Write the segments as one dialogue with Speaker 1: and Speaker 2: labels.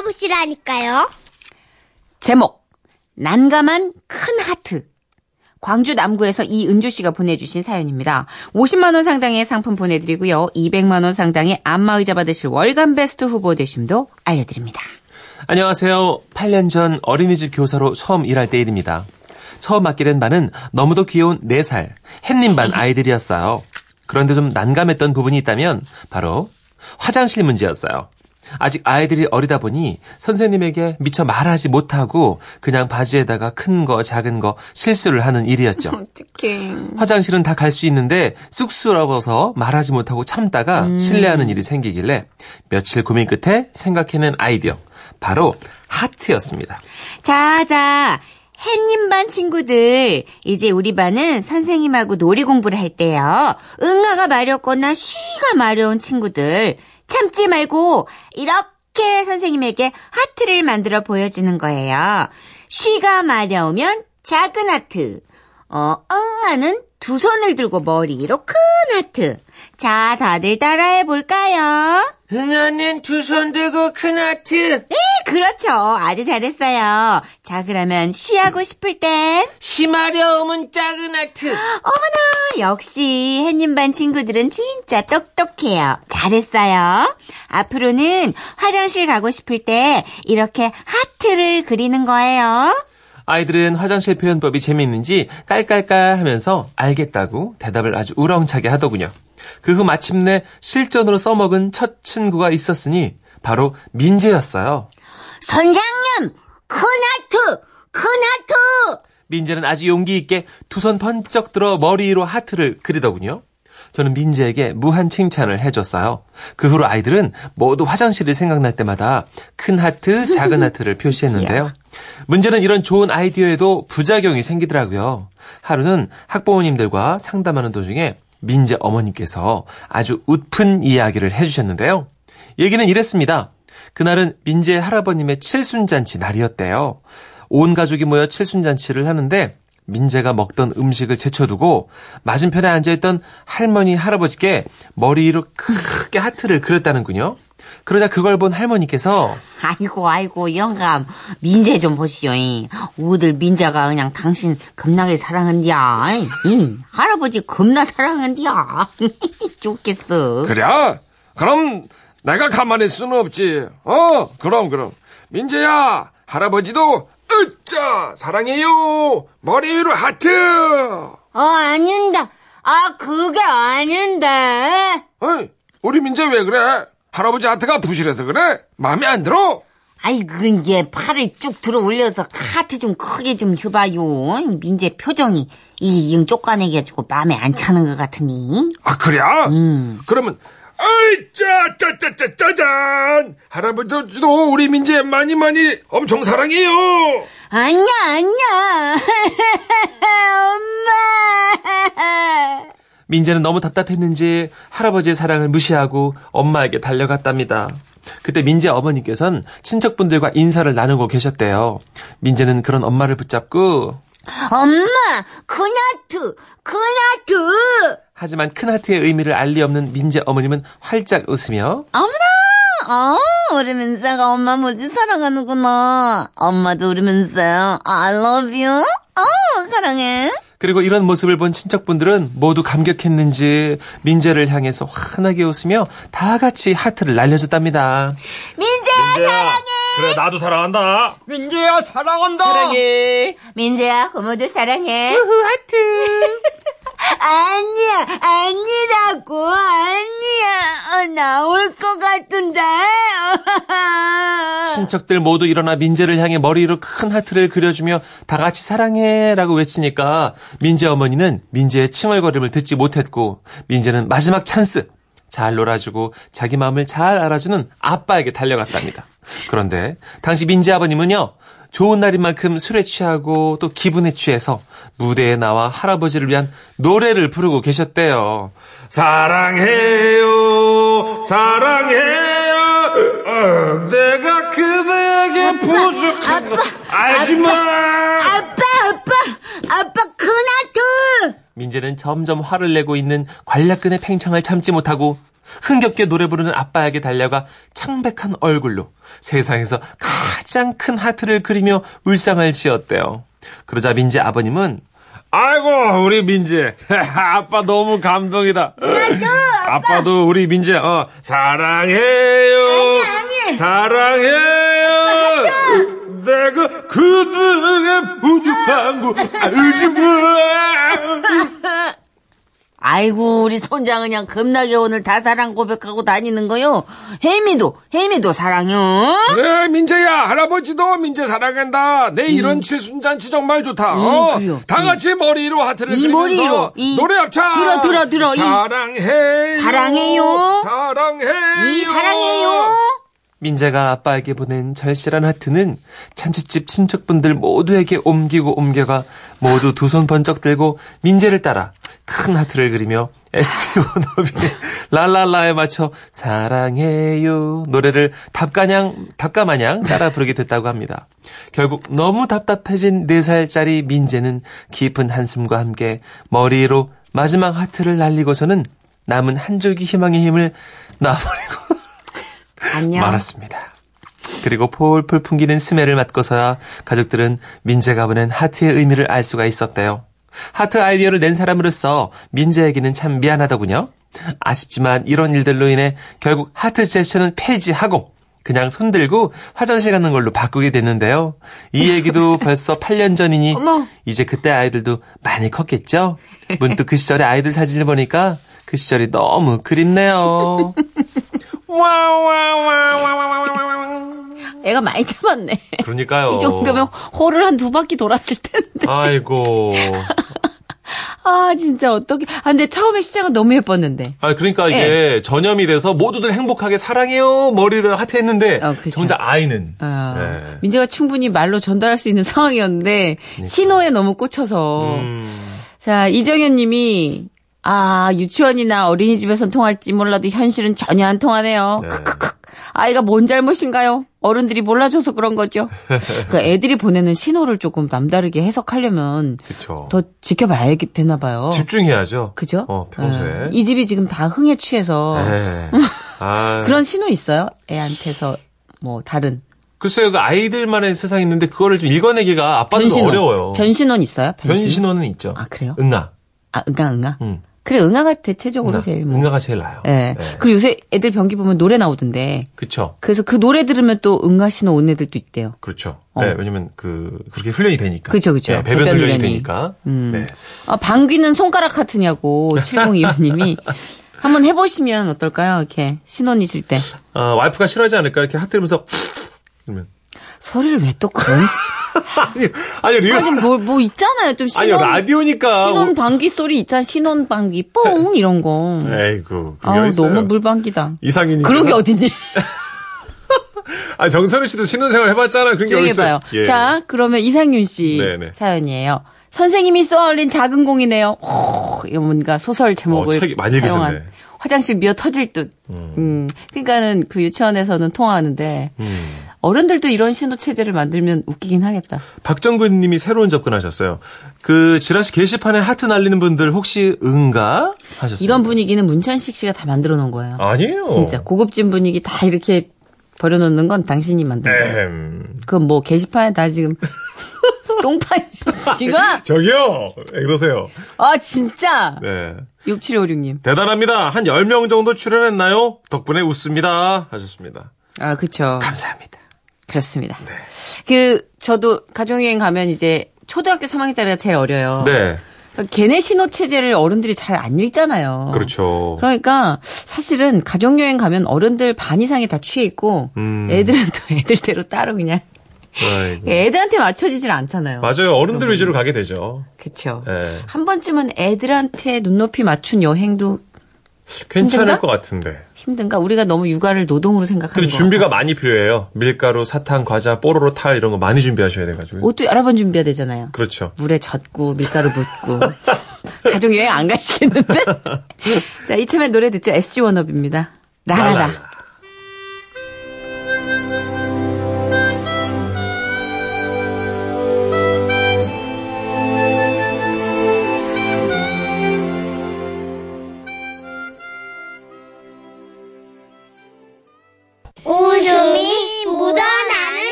Speaker 1: 들어보시라니까요.
Speaker 2: 제목 난감한 큰 하트 광주 남구에서 이은주 씨가 보내주신 사연입니다. 50만 원 상당의 상품 보내드리고요. 200만 원 상당의 안마의자 받으실 월간 베스트 후보 되심도 알려드립니다.
Speaker 3: 안녕하세요. 8년 전 어린이집 교사로 처음 일할 때 일입니다. 처음 맡게 된 반은 너무도 귀여운 4살 햇님 반 아이들이었어요. 그런데 좀 난감했던 부분이 있다면 바로 화장실 문제였어요. 아직 아이들이 어리다 보니 선생님에게 미처 말하지 못하고 그냥 바지에다가 큰 거, 작은 거 실수를 하는 일이었죠.
Speaker 2: 어떡해.
Speaker 3: 화장실은 다 갈 수 있는데 쑥스러워서 말하지 못하고 참다가 실례하는 일이 생기길래 며칠 고민 끝에 생각해낸 아이디어. 바로 하트였습니다.
Speaker 2: 자, 자. 햇님 반 친구들, 이제 우리 반은 선생님하고 놀이 공부를 할 때요. 응아가 마렵거나 쉬가 마려운 친구들, 참지 말고 이렇게 선생님에게 하트를 만들어 보여주는 거예요. 쉬가 마려우면 작은 하트, 어, 응아는 두 손을 들고 머리로 큰 하트. 자, 다들 따라해 볼까요?
Speaker 3: 응아는 두 손 들고 큰 하트.
Speaker 2: 네, 그렇죠. 아주 잘했어요. 자, 그러면 쉬하고 싶을 땐
Speaker 3: 쉬 마려우면 작은 하트.
Speaker 2: 어머나, 역시 햇님 반 친구들은 진짜 똑똑해요. 잘했어요. 앞으로는 화장실 가고 싶을 때 이렇게 하트를 그리는 거예요.
Speaker 3: 아이들은 화장실 표현법이 재미있는지 깔깔깔 하면서 알겠다고 대답을 아주 우렁차게 하더군요. 그 후 마침내 실전으로 써먹은 첫 친구가 있었으니 바로 민재였어요.
Speaker 2: 선장님, 큰 하트, 큰 하트.
Speaker 3: 민재는 아주 용기 있게 두 손 번쩍 들어 머리 위로 하트를 그리더군요. 저는 민재에게 무한 칭찬을 해줬어요. 그 후로 아이들은 모두 화장실이 생각날 때마다 큰 하트, 작은 하트를 표시했는데요. 문제는 이런 좋은 아이디어에도 부작용이 생기더라고요. 하루는 학부모님들과 상담하는 도중에 민재 어머님께서 아주 웃픈 이야기를 해주셨는데요. 얘기는 이랬습니다. 그날은 민재 할아버님의 칠순잔치 날이었대요. 온 가족이 모여 칠순잔치를 하는데 민재가 먹던 음식을 제쳐두고 맞은편에 앉아있던 할머니 할아버지께 머리 위로 크게 하트를 그렸다는군요. 그러자 그걸 본 할머니께서
Speaker 2: 아이고, 아이고, 영감. 민재 좀 보시오. 우들 민재가 그냥 당신 겁나게 사랑한디야. 이, 할아버지 겁나 사랑한디야. 좋겠어.
Speaker 4: 그래? 그럼 내가 가만히 있을 수는 없지. 어, 그럼, 그럼. 민재야, 할아버지도 으짜 사랑해요. 머리 위로 하트.
Speaker 2: 어, 아닌데. 아, 그게 아닌데.
Speaker 4: 어이, 우리 민재 왜 그래? 할아버지 하트가 부실해서 그래? 마음에 안 들어?
Speaker 2: 아이, 그, 이제 팔을 쭉 들어 올려서 하트 좀 크게 좀 해봐요. 민재 표정이 이, 이 쫓아내가지고 마음에 안 차는 것 같으니.
Speaker 4: 아, 그래? 그러면, 아이, 짜, 짜, 짜, 짜, 짜잔! 할아버지도 우리 민재 많이 많이 엄청 사랑해요!
Speaker 2: 아니야, 아니야. 엄마.
Speaker 3: 민재는 너무 답답했는지 할아버지의 사랑을 무시하고 엄마에게 달려갔답니다. 그때 민재 어머니께선 친척분들과 인사를 나누고 계셨대요. 민재는 그런 엄마를 붙잡고
Speaker 2: 엄마, 큰하트, 큰하트.
Speaker 3: 하지만 큰 하트의 의미를 알리 없는 민재 어머님은 활짝 웃으며
Speaker 2: 어머나! 어, 우리 민서가 엄마 무지 사랑하는구나. 엄마도 우리 민서요. I love you. 어, 사랑해.
Speaker 3: 그리고 이런 모습을 본 친척분들은 모두 감격했는지 민재를 향해서 환하게 웃으며 다 같이 하트를 날려줬답니다.
Speaker 2: 민재야, 사랑해.
Speaker 4: 그래, 나도 사랑한다. 민재야, 사랑한다.
Speaker 3: 사랑해.
Speaker 2: 민재야, 고모도 사랑해.
Speaker 3: 우후 하트.
Speaker 2: 아니야, 아니라고, 아니야. 어, 나올 것 같은데.
Speaker 3: 친척들 모두 일어나 민재를 향해 머리로 큰 하트를 그려주며 다 같이 사랑해라고 외치니까 민재 어머니는 민재의 칭얼거림을 듣지 못했고 민재는 마지막 찬스 잘 놀아주고 자기 마음을 잘 알아주는 아빠에게 달려갔답니다. 그런데 당시 민재 아버님은요 좋은 날인 만큼 술에 취하고 또 기분에 취해서 무대에 나와 할아버지를 위한 노래를 부르고 계셨대요.
Speaker 4: 사랑해요, 사랑해요. 어, 내가 그대에게 부족한 거 알지마.
Speaker 2: 아빠, 아빠, 아빠, 큰하트.
Speaker 3: 민재는 점점 화를 내고 있는 관략근의 팽창을 참지 못하고 흥겹게 노래 부르는 아빠에게 달려가 창백한 얼굴로 세상에서 가장 큰 하트를 그리며 울상을 지었대요. 그러자 민재 아버님은
Speaker 4: 아이고 우리 민재 아빠 너무 감동이다 나도 아빠. 도 우리 민재 어 사랑해요
Speaker 5: 아니, 아니.
Speaker 4: 사랑해요 내가 그등에 부족한 거 알지 뭐
Speaker 5: 아이고 우리 손자 그냥 겁나게 오늘 다 사랑 고백하고 다니는 거요. 혜미도 혜미도 사랑요.
Speaker 4: 그래 민재야 할아버지도 민재 사랑한다 내 이런 칠순잔치 정말 좋다
Speaker 5: 이,
Speaker 4: 어. 다 같이 머리로 하트를
Speaker 5: 이 머리로, 이-
Speaker 4: 노래 합창
Speaker 5: 들어, 들어, 들어, 이-
Speaker 4: 사랑해요
Speaker 5: 사랑해요.
Speaker 4: 사랑해요
Speaker 5: 이 사랑해요.
Speaker 3: 민재가 아빠에게 보낸 절실한 하트는 잔치집 친척분들 모두에게 옮기고 옮겨가 모두 두 손 번쩍 들고 민재를 따라 큰 하트를 그리며 SE원업의 랄랄라에 맞춰 사랑해요 노래를 답가냥, 답가마냥 따라 부르게 됐다고 합니다. 결국 너무 답답해진 4살짜리 민재는 깊은 한숨과 함께 머리로 마지막 하트를 날리고서는 남은 한 줄기 희망의 힘을 놔버리고
Speaker 5: 안녕.
Speaker 3: 말았습니다. 그리고 폴폴 풍기는 스멜을 맡고서야 가족들은 민재가 보낸 하트의 의미를 알 수가 있었대요. 하트 아이디어를 낸 사람으로서 민재에게는 참 미안하더군요. 아쉽지만 이런 일들로 인해 결국 하트 제스처는 폐지하고 그냥 손 들고 화장실 가는 걸로 바꾸게 됐는데요. 이 얘기도 벌써 8년 전이니. 이제 그때 아이들도 많이 컸겠죠? 문득 그 시절의 아이들 사진을 보니까 그 시절이 너무 그립네요.
Speaker 5: 애가 많이 잡았네.
Speaker 3: 그러니까요.
Speaker 5: 이 정도면 호를 한 두 바퀴 돌았을 텐데.
Speaker 3: 아이고.
Speaker 5: 아 진짜 어떻게? 아 근데 처음에 시작은 너무 예뻤는데.
Speaker 3: 아 그러니까 이게 전염이 돼서 모두들 행복하게 사랑해요 머리를 하트했는데
Speaker 5: 어, 그쵸.
Speaker 3: 정작 아이는
Speaker 5: 아,
Speaker 3: 네.
Speaker 5: 민재가 충분히 말로 전달할 수 있는 상황이었는데 신호에 너무 꽂혀서
Speaker 3: 음,
Speaker 5: 자 이정현 님이 아 유치원이나 어린이집에선 통할지 몰라도 현실은 전혀 안 통하네요.
Speaker 3: 네.
Speaker 5: 크크크. 아이가 뭔 잘못인가요? 어른들이 몰라줘서 그런 거죠. 그러니까 애들이 보내는 신호를 조금 남다르게 해석하려면
Speaker 3: 그쵸.
Speaker 5: 더 지켜봐야 되나 봐요.
Speaker 3: 집중해야죠.
Speaker 5: 그죠?
Speaker 3: 어, 평소에.
Speaker 5: 예. 이 집이 지금 다 흥에 취해서
Speaker 3: 네. 아,
Speaker 5: 그런 신호 있어요? 애한테서 뭐 다른
Speaker 3: 글쎄요, 그 아이들만의 세상이 있는데 그거를 좀 읽어내기가 아빠도
Speaker 5: 변신원
Speaker 3: 어려워요.
Speaker 5: 변신원 있어요? 변신원?
Speaker 3: 변신원은 있죠.
Speaker 5: 아 그래요?
Speaker 3: 응아.
Speaker 5: 아 응아 응아.
Speaker 3: 응.
Speaker 5: 그래 응아가 대체적으로
Speaker 3: 응아.
Speaker 5: 제일 뭐.
Speaker 3: 응아가 제일 나아요.
Speaker 5: 예.
Speaker 3: 네.
Speaker 5: 그리고 요새 애들 변기 보면 노래 나오던데.
Speaker 3: 그쵸.
Speaker 5: 그래서 그 노래 들으면 또 응아 신호 온 애들도 있대요.
Speaker 3: 그렇죠.
Speaker 5: 어.
Speaker 3: 네, 왜냐면 그 그렇게 훈련이 되니까.
Speaker 5: 그죠, 그죠.
Speaker 3: 네, 배변
Speaker 5: 배변
Speaker 3: 훈련이
Speaker 5: 훈련이.
Speaker 3: 되니까.
Speaker 5: 음.
Speaker 3: 네.
Speaker 5: 아, 방귀는 손가락 같으냐고 7025님이 한번 해보시면 어떨까요? 이렇게 신혼이실 때
Speaker 3: 아, 와이프가 싫어하지 않을까? 이렇게 하트면서 그러면
Speaker 5: 소리를 왜 또 그런?
Speaker 3: 아니, 아니 리얼
Speaker 5: 아니 뭐 뭐 있잖아요. 좀
Speaker 3: 아니
Speaker 5: 신혼
Speaker 3: 라디오니까.
Speaker 5: 신혼 방귀 소리 있잖아. 신혼 방귀 뽕 이런 거.
Speaker 3: 에이구.
Speaker 5: 아우. 너무 물방귀다.
Speaker 3: 이상인이.
Speaker 5: 그런 게 어딨니?
Speaker 3: 아니 정선우 씨도 신혼생활 해봤잖아요. 그런 게 어딨어요.
Speaker 5: 해봐요.
Speaker 3: 예.
Speaker 5: 자, 그러면 이상윤 씨
Speaker 3: 네네.
Speaker 5: 사연이에요. 선생님이 쏘아올린 작은 공이네요. 오, 이거 뭔가 소설 제목을
Speaker 3: 어, 책이 많이
Speaker 5: 사용한
Speaker 3: 읽으셨네.
Speaker 5: 화장실 미어 터질 듯. 음. 그러니까는 그 유치원에서는 통화하는데
Speaker 3: 음.
Speaker 5: 어른들도 이런 신호 체제를 만들면 웃기긴 하겠다.
Speaker 3: 박정근 님이 새로운 접근하셨어요. 그 지라시 게시판에 하트 날리는 분들 혹시 응가? 하셨어요.
Speaker 5: 이런 분위기는 문천식 씨가 다 만들어 놓은 거예요.
Speaker 3: 아니에요.
Speaker 5: 진짜 고급진 분위기 다 이렇게 버려 놓는 건 당신이 만든 거예요. 그건 뭐 게시판에 다 지금 똥판이 지금
Speaker 3: 저기요. 왜 그러세요.
Speaker 5: 아 진짜
Speaker 3: 네.
Speaker 5: 6756님.
Speaker 3: 대단합니다. 한 10명 정도 출연했나요? 덕분에 웃습니다. 하셨습니다.
Speaker 5: 아 그쵸.
Speaker 3: 감사합니다.
Speaker 5: 그렇습니다. 그 저도 가족여행 가면 이제 초등학교 3학년짜리가 제일 어려요.
Speaker 3: 네.
Speaker 5: 그러니까 걔네 신호 체제를 어른들이 잘 안 읽잖아요.
Speaker 3: 그렇죠.
Speaker 5: 그러니까 사실은 가족여행 가면 어른들 반 이상이 다 취해 있고
Speaker 3: 음.
Speaker 5: 애들은 또 애들대로 따로 그냥
Speaker 3: 아이고.
Speaker 5: 애들한테 맞춰지질 않잖아요.
Speaker 3: 맞아요. 어른들 위주로 가게 되죠.
Speaker 5: 그렇죠.
Speaker 3: 예.
Speaker 5: 한 번쯤은 애들한테 눈높이 맞춘 여행도
Speaker 3: 괜찮을
Speaker 5: 힘든가?
Speaker 3: 것 같은데.
Speaker 5: 힘든가? 우리가 너무 육아를 노동으로 생각하는 것
Speaker 3: 준비가
Speaker 5: 같아서.
Speaker 3: 많이 필요해요. 밀가루, 사탕, 과자, 뽀로로 탈 이런 거 많이 준비하셔야 돼가지고.
Speaker 5: 옷도 여러 번 준비해야 되잖아요.
Speaker 3: 그렇죠.
Speaker 5: 물에 젖고 밀가루 붓고 가족 여행 안 가시겠는데? 자 이참에 노래 듣죠. SG 원업입니다. 라라라.
Speaker 3: 랄랄라.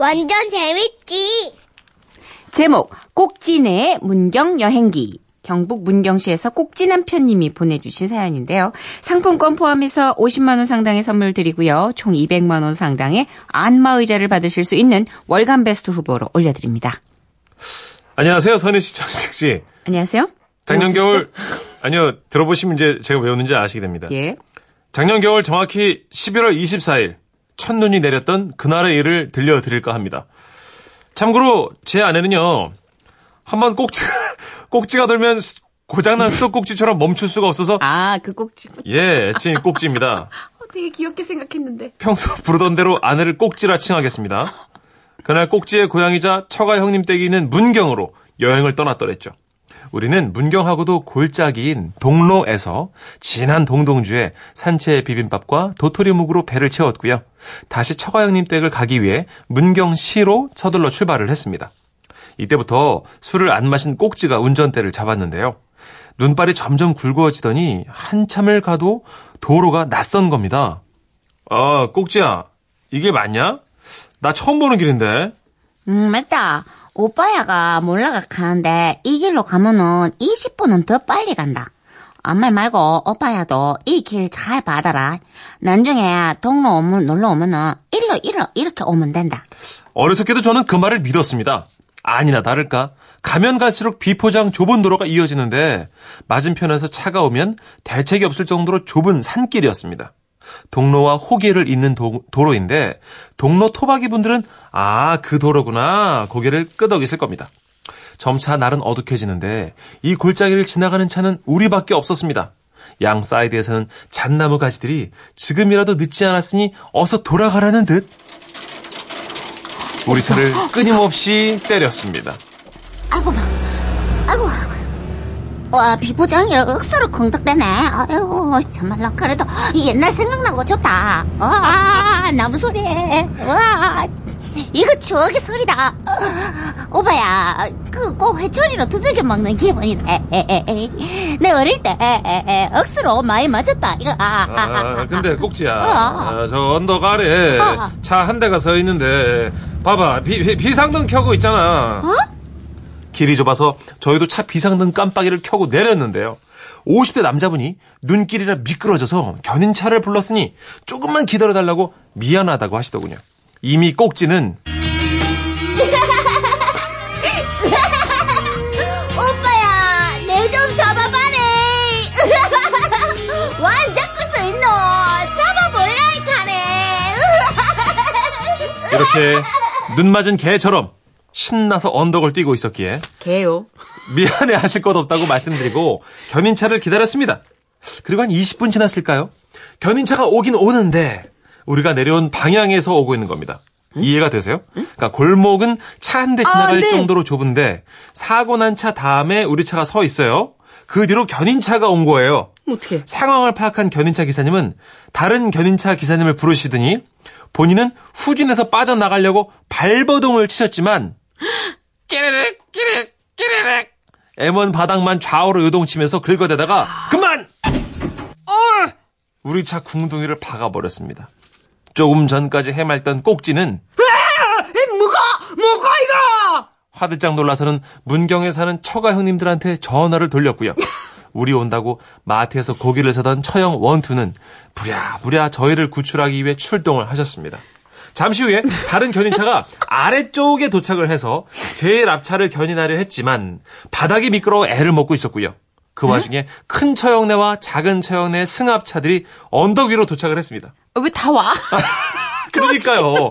Speaker 1: 완전 재밌지.
Speaker 2: 제목 꼭지네 문경 여행기 경북 문경시에서 꼭지 남편님이 보내주신 사연인데요. 상품권 포함해서 50만 원 상당의 선물 드리고요. 총 200만 원 상당의 안마 의자를 받으실 수 있는 월간 베스트 후보로 올려드립니다.
Speaker 3: 안녕하세요, 선희 씨, 천식 씨.
Speaker 2: 안녕하세요.
Speaker 3: 작년? 겨울, 아니요, 들어보시면 이제 제가 왜 오는지 아시게 됩니다.
Speaker 2: 예.
Speaker 3: 작년 겨울 정확히 11월 24일, 첫눈이 내렸던 그날의 일을 들려드릴까 합니다. 참고로 제 아내는요, 한번 꼭지, 꼭지가 돌면 수- 고장난 수도꼭지처럼 멈출 수가 없어서,
Speaker 2: 아, 그 꼭지.
Speaker 3: 예, 애칭이 꼭지입니다.
Speaker 2: 어, 되게 귀엽게 생각했는데.
Speaker 3: 평소 부르던 대로 아내를 꼭지라 칭하겠습니다. 그날 꼭지의 고향이자 처가 형님 댁이 있는 문경으로 여행을 떠났더랬죠. 우리는 문경하고도 골짜기인 동로에서 진한 동동주에 산채 비빔밥과 도토리묵으로 배를 채웠고요. 다시 처가 형님 댁을 가기 위해 문경시로 서둘러 출발을 했습니다. 이때부터 술을 안 마신 꼭지가 운전대를 잡았는데요. 눈발이 점점 굵어지더니 한참을 가도 도로가 낯선 겁니다. 아, 꼭지야. 이게 맞냐? 나 처음 보는 길인데.
Speaker 2: 음, 맞다. 오빠야가 몰라가 가는데 이 길로 가면은 20분은 더 빨리 간다. 아무 말 말고 오빠야도 이 길 잘 받아라. 나중에 동로 오면 놀러 오면은 일로 일로 이렇게 오면 된다.
Speaker 3: 어리석게도 저는 그 말을 믿었습니다. 아니나 다를까. 가면 갈수록 비포장 좁은 도로가 이어지는데 맞은편에서 차가 오면 대책이 없을 정도로 좁은 산길이었습니다. 동로와 호계를 잇는 도, 로인데 동로 토박이 분들은 아, 그 도로구나 고개를 끄덕이실 겁니다. 점차 날은 어둑해지는데 이 골짜기를 지나가는 차는 우리밖에 없었습니다. 양 사이드에서는 잣나무 가지들이 지금이라도 늦지 않았으니 어서 돌아가라는 듯 우리 차를 끊임없이 때렸습니다.
Speaker 2: 아이고, 봐. 아이고, 아이고. 와, 비포장이라 억수로 공덕대네. 아이고, 참말로. 그래도 옛날 생각나고 좋다. 와, 나무 소리. 와, 이거 추억의 소리다. 오빠야, 그꼭 회초리로 두들겨 먹는 기분이네. 내 어릴 때 억수로 많이 맞았다. 이거. 아, 아, 아,
Speaker 3: 아, 근데 꼭지야.
Speaker 2: 어.
Speaker 3: 아, 저 언덕 아래
Speaker 2: 어.
Speaker 3: 차한 대가 서 있는데 봐봐 비, 비- 비상등 켜고 있잖아.
Speaker 2: 어?
Speaker 3: 길이 좁아서 저희도 차 비상등 깜빡이를 켜고 내렸는데요. 50대 남자분이 눈길이라 미끄러져서 견인차를 불렀으니 조금만 기다려달라고 미안하다고 하시더군요. 이미 꼭지는
Speaker 1: 오빠야, 내 좀 잡아봐래. 완 잡고 서 있노. 잡아보이라이카네.
Speaker 3: 이렇게 눈 맞은 개처럼 신나서 언덕을 뛰고 있었기에
Speaker 2: 개요.
Speaker 3: 미안해 하실 것 없다고 말씀드리고 견인차를 기다렸습니다. 그리고 한 20분 지났을까요? 견인차가 오긴 오는데 우리가 내려온 방향에서 오고 있는 겁니다. 이해가 되세요? 그러니까 골목은 차 한 대 지나갈
Speaker 2: 아, 네.
Speaker 3: 정도로 좁은데 사고 난 차 다음에 우리 차가 서 있어요. 그 뒤로 견인차가 온 거예요.
Speaker 2: 어떻게?
Speaker 3: 상황을 파악한 견인차 기사님은 다른 견인차 기사님을 부르시더니 본인은 후진해서 빠져나가려고 발버둥을 치셨지만 끼르륵 끼르륵 끼르륵 M1 바닥만 좌우로 요동치면서 긁어대다가 그만! 어! 우리 차 궁둥이를 박아버렸습니다. 조금 전까지 해맑던 꼭지는
Speaker 2: 뭐가, 뭐가 이거!
Speaker 3: 화들짝 놀라서는 문경에 사는 처가 형님들한테 전화를 돌렸고요. 우리 온다고 마트에서 고기를 사던 처형 원투는 부랴부랴 저희를 구출하기 위해 출동을 하셨습니다. 잠시 후에 다른 견인차가 아래쪽에 도착을 해서 제일 앞차를 견인하려 했지만 바닥이 미끄러워 애를 먹고 있었고요. 그 와중에 큰 처형네와 작은 처형네 승합차들이 언덕 위로 도착을 했습니다.
Speaker 2: 왜 다 와?
Speaker 3: 그러니까요.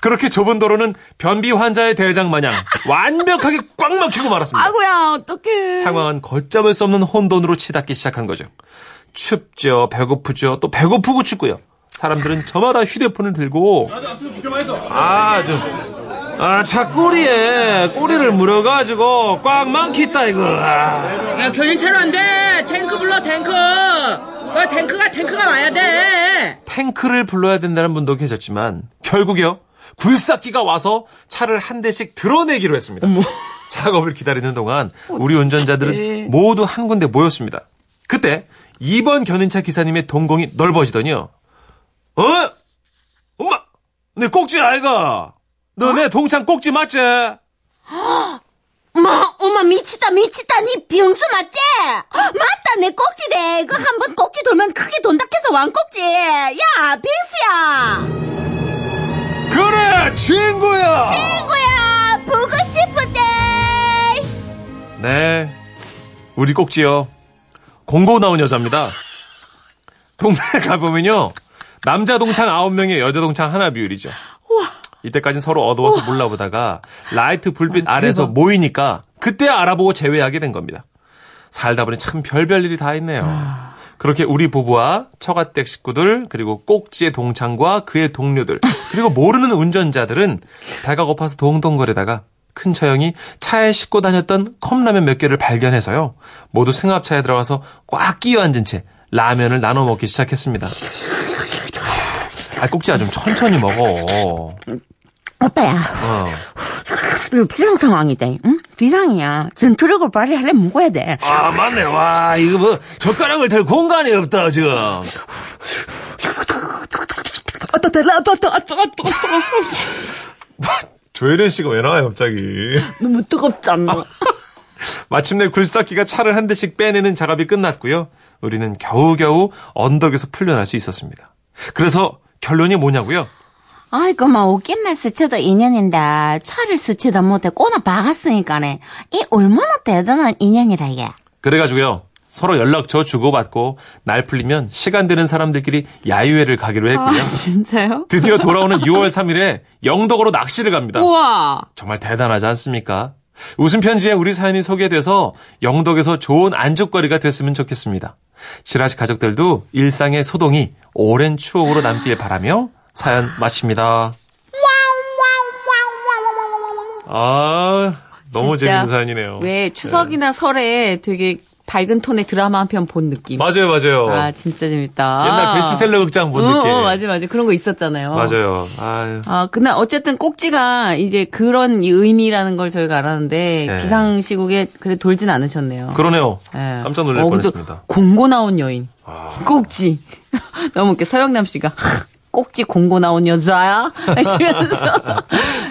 Speaker 3: 그렇게 좁은 도로는 변비 환자의 대장 마냥 완벽하게 꽉 막히고 말았습니다.
Speaker 2: 아구야, 어떡해.
Speaker 3: 상황은 걷잡을 수 없는 혼돈으로 치닫기 시작한 거죠. 춥죠, 배고프죠, 또 배고프고 춥고요. 사람들은 저마다 휴대폰을 들고 아, 좀 아, 차 꼬리에 꼬리를 물어가지고 꽉 막혔다 이거. 아.
Speaker 5: 야, 견인차로 안 돼! 탱크 불러, 탱크! 어, 탱크가, 탱크가 와야 돼!
Speaker 3: 탱크를 불러야 된다는 분도 계셨지만 결국요 굴삭기가 와서 차를 한 대씩 드러내기로 했습니다. 작업을 기다리는 동안 우리 운전자들은 모두 한 군데 모였습니다. 그때 2번 견인차 기사님의 동공이 넓어지더니요. 어? 엄마, 내 꼭지 아이가. 너내 동창 꼭지 맞지?
Speaker 2: 엄마, 엄마 미치다 미치다 니 병수 맞지? 맞다 내 꼭지대 그한 번 꼭지 돌면 크게 돈다 해서 왕꼭지 야 빙수야
Speaker 3: 그래, 친구야!
Speaker 2: 친구야 보고 싶은데
Speaker 3: 네. 우리 꼭지요. 공고 나온 여자입니다. 동네 가보면요. 남자 동창 9명에 여자 동창 하나 비율이죠. 이때까지 서로 어두워서 몰라보다가 라이트 불빛 아래서 모이니까 그때 알아보고 제외하게 된 겁니다. 살다 보니 참 별별 일이 다 있네요. 그렇게 우리 부부와 처가댁 식구들 그리고 꼭지의 동창과 그의 동료들 그리고 모르는 운전자들은 배가 고파서 동동거리다가 큰 처형이 차에 싣고 다녔던 컵라면 몇 개를 발견해서요. 모두 승합차에 들어가서 꽉 끼어 앉은 채 라면을 나눠 먹기 시작했습니다. 아, 꼭지야 좀 천천히 먹어.
Speaker 2: 오빠야
Speaker 3: 어.
Speaker 2: 이거 비상 상황이다 응? 비상이야 지금 트럭을 발휘하려면 먹어야 돼
Speaker 3: 아, 맞네. 와, 이거 뭐, 젓가락을 들 공간이 없다, 지금. 조혜련 씨가 왜 나와요, 갑자기?
Speaker 2: 너무 뜨겁잖아
Speaker 3: 마침내 굴삭기가 차를 한 대씩 빼내는 작업이 끝났고요. 우리는 겨우겨우 언덕에서 풀려날 수 있었습니다. 그래서 결론이 뭐냐고요?
Speaker 2: 아이고 뭐 옷깃만 스쳐도 인연인데 차를 스치다 못해 꼬나 박았으니까네 이 얼마나 대단한 인연이라 이게
Speaker 3: 그래가지고요. 서로 연락처 주고받고 날 풀리면 시간 되는 사람들끼리 야유회를 가기로 했고요.
Speaker 2: 진짜요?
Speaker 3: 드디어 돌아오는 6월 3일에 영덕으로 낚시를 갑니다.
Speaker 2: 우와
Speaker 3: 정말 대단하지 않습니까? 웃음 편지에 우리 사연이 소개돼서 영덕에서 좋은 안주거리가 됐으면 좋겠습니다. 지라시 가족들도 일상의 소동이 오랜 추억으로 남길 바라며 사연 마칩니다. 아, 너무 재밌는 사연이네요.
Speaker 5: 왜 추석이나 설에 되게 밝은 톤의 드라마 한 편 본 느낌.
Speaker 3: 맞아요, 맞아요.
Speaker 5: 아, 진짜 재밌다.
Speaker 3: 옛날 베스트셀러 극장 본
Speaker 5: 어,
Speaker 3: 느낌.
Speaker 5: 어, 맞아, 맞아. 그런 거 있었잖아요.
Speaker 3: 맞아요. 아유.
Speaker 5: 아, 근데 어쨌든 꼭지가 이제 그런 이 의미라는 걸 저희가 알았는데
Speaker 3: 네.
Speaker 5: 비상시국에 그래 돌진 않으셨네요.
Speaker 3: 그러네요.
Speaker 5: 예.
Speaker 3: 깜짝 놀랄
Speaker 5: 어,
Speaker 3: 뻔했습니다. 아.
Speaker 5: 공고 나온 여인. 꼭지. 너무 웃겨. 서영남 씨가 꼭지 공고 나온 여자야? 하시면서.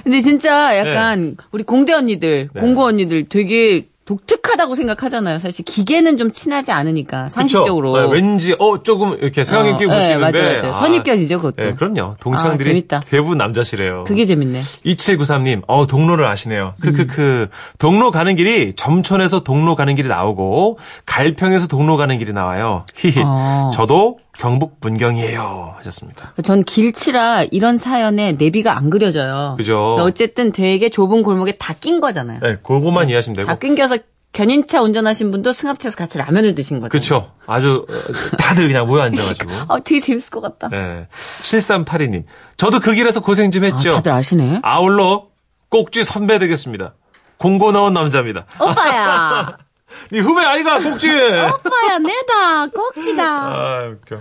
Speaker 5: 근데 진짜 약간 우리 공대 언니들,
Speaker 3: 네.
Speaker 5: 공고 언니들 되게 독특하다고 생각하잖아요. 사실 기계는 좀 친하지 않으니까 상식적으로.
Speaker 3: 네, 왠지 어 조금 이렇게 있게
Speaker 5: 어,
Speaker 3: 볼수
Speaker 5: 네,
Speaker 3: 있는데
Speaker 5: 맞아요, 맞아요. 선입견이죠, 그것도.
Speaker 3: 네, 그럼요.
Speaker 5: 아,
Speaker 3: 동창들이
Speaker 5: 재밌다.
Speaker 3: 대부분 남자시래요.
Speaker 5: 그게 재밌네.
Speaker 3: 2793님, 어, 동로를 아시네요.
Speaker 5: 음.
Speaker 3: 크크크. 동로 가는 길이 점촌에서 동로 가는 길이 나오고, 갈평에서 동로 가는 길이 나와요. 히히.
Speaker 5: 아.
Speaker 3: 저도 경북 문경이에요. 하셨습니다.
Speaker 5: 전 길치라 이런 사연에 내비가 안 그려져요.
Speaker 3: 그죠.
Speaker 5: 어쨌든 되게 좁은 골목에 다 낀 거잖아요.
Speaker 3: 네, 그거만 이해하시면 되고.
Speaker 5: 다 끊겨서 견인차 운전하신 분도 승합차에서 같이 라면을 드신 거죠.
Speaker 3: 그쵸. 아주, 어, 다들 그냥 모여 앉아가지고.
Speaker 5: 아, 되게 재밌을 것 같다.
Speaker 3: 네. 7382님. 저도 그 길에서 고생 좀
Speaker 5: 아,
Speaker 3: 했죠.
Speaker 5: 다들 아시네.
Speaker 3: 아울러 꼭지 선배 되겠습니다. 공고 나온 남자입니다.
Speaker 2: 오빠야
Speaker 3: 네 후배 아이가 꼭지.
Speaker 2: 오빠야 내다 꼭지다
Speaker 3: 아 웃겨.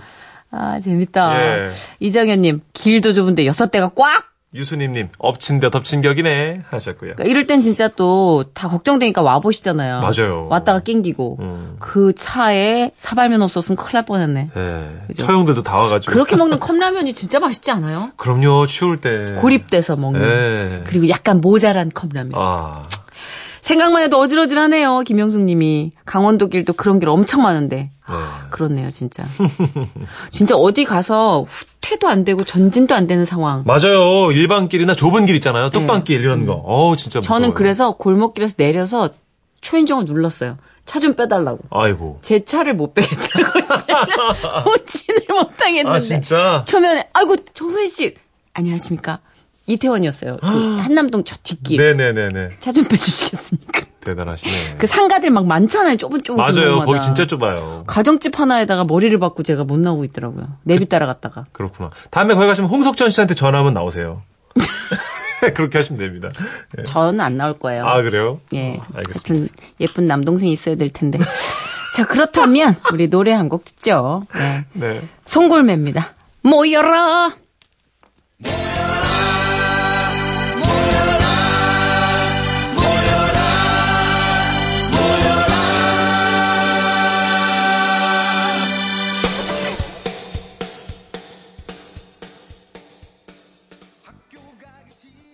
Speaker 5: 아, 재밌다.
Speaker 3: 예.
Speaker 5: 이정현님, 길도 좁은데 여섯 대가 꽉!
Speaker 3: 유수님님 엎친 데 덮친 격이네 하셨고요.
Speaker 5: 그러니까 이럴 땐 진짜 또 다 걱정되니까 와 보시잖아요.
Speaker 3: 맞아요.
Speaker 5: 왔다가 낑기고.
Speaker 3: 음.
Speaker 5: 그 차에 사발면 없었으면 큰일 날 뻔했네.
Speaker 3: 네.
Speaker 5: 그죠?
Speaker 3: 처형들도 다 와가지고.
Speaker 5: 그렇게 먹는 컵라면이 진짜 맛있지 않아요?
Speaker 3: 그럼요 추울 때.
Speaker 5: 고립돼서 먹는.
Speaker 3: 네.
Speaker 5: 그리고 약간 모자란 컵라면.
Speaker 3: 아
Speaker 5: 생각만 해도 어지러지하네요, 김영숙 님이. 강원도 길도 그런 길 엄청 많은데.
Speaker 3: 네.
Speaker 5: 그렇네요, 진짜. 진짜 어디 가서 후퇴도 안 되고 전진도 안 되는 상황.
Speaker 3: 맞아요. 일반 길이나 좁은 길 있잖아요. 뚝방길 이런 거. 어우 진짜 무서워요.
Speaker 5: 네. 저는 그래서 골목길에서 내려서 초인종을 눌렀어요. 차 좀 빼달라고.
Speaker 3: 아이고.
Speaker 5: 제 차를 못 빼겠다고. 제가 호진을 못 하겠는데.
Speaker 3: 아 진짜.
Speaker 5: 초면에, 아이고, 정소희 씨. 안녕하십니까. 이태원이었어요. 그 한남동 저 뒷길.
Speaker 3: 네네네네.
Speaker 5: 차 좀 빼주시겠습니까?
Speaker 3: 대단하시네.
Speaker 5: 그 상가들 막 많잖아요. 좁은 좁은
Speaker 3: 맞아요.
Speaker 5: 골목마다.
Speaker 3: 거기 진짜 좁아요.
Speaker 5: 가정집 하나에다가 머리를 박고 제가 못 나오고 있더라고요. 내비 따라갔다가.
Speaker 3: 그렇구나. 다음에 거기 가시면 홍석천 씨한테 전화하면 나오세요. 그렇게 하시면 됩니다. 예.
Speaker 5: 저는 안 나올 거예요.
Speaker 3: 아 그래요?
Speaker 5: 예.
Speaker 3: 알겠습니다.
Speaker 5: 하여튼 예쁜 남동생이 있어야 될 텐데. 자, 그렇다면 우리 노래 한 곡 듣죠. 네.
Speaker 3: 네.
Speaker 5: 송골매입니다. 모여라.